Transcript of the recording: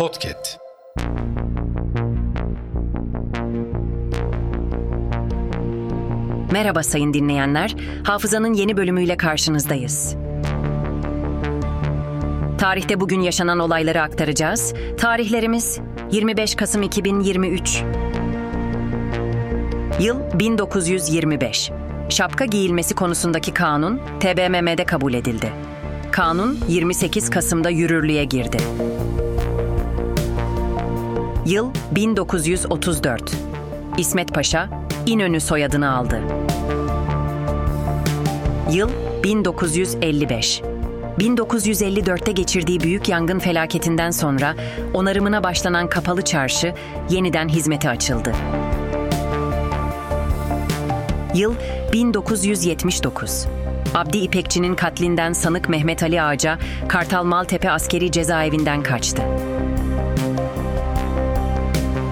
Podcast. Merhaba sayın dinleyenler. Hafızanın yeni bölümüyle karşınızdayız. Tarihte bugün yaşanan olayları aktaracağız. Tarihlerimiz 25 Kasım 2023. Yıl 1925. Şapka giyilmesi konusundaki kanun TBMM'de kabul edildi. Kanun 28 Kasım'da yürürlüğe girdi. Yıl 1934. İsmet Paşa İnönü soyadını aldı. Yıl 1955. 1954'te geçirdiği büyük yangın felaketinden sonra onarımına başlanan kapalı çarşı yeniden hizmete açıldı. Yıl 1979. Abdi İpekçi'nin katlinden sanık Mehmet Ali Ağaca Kartal Maltepe Askeri Cezaevinden kaçtı.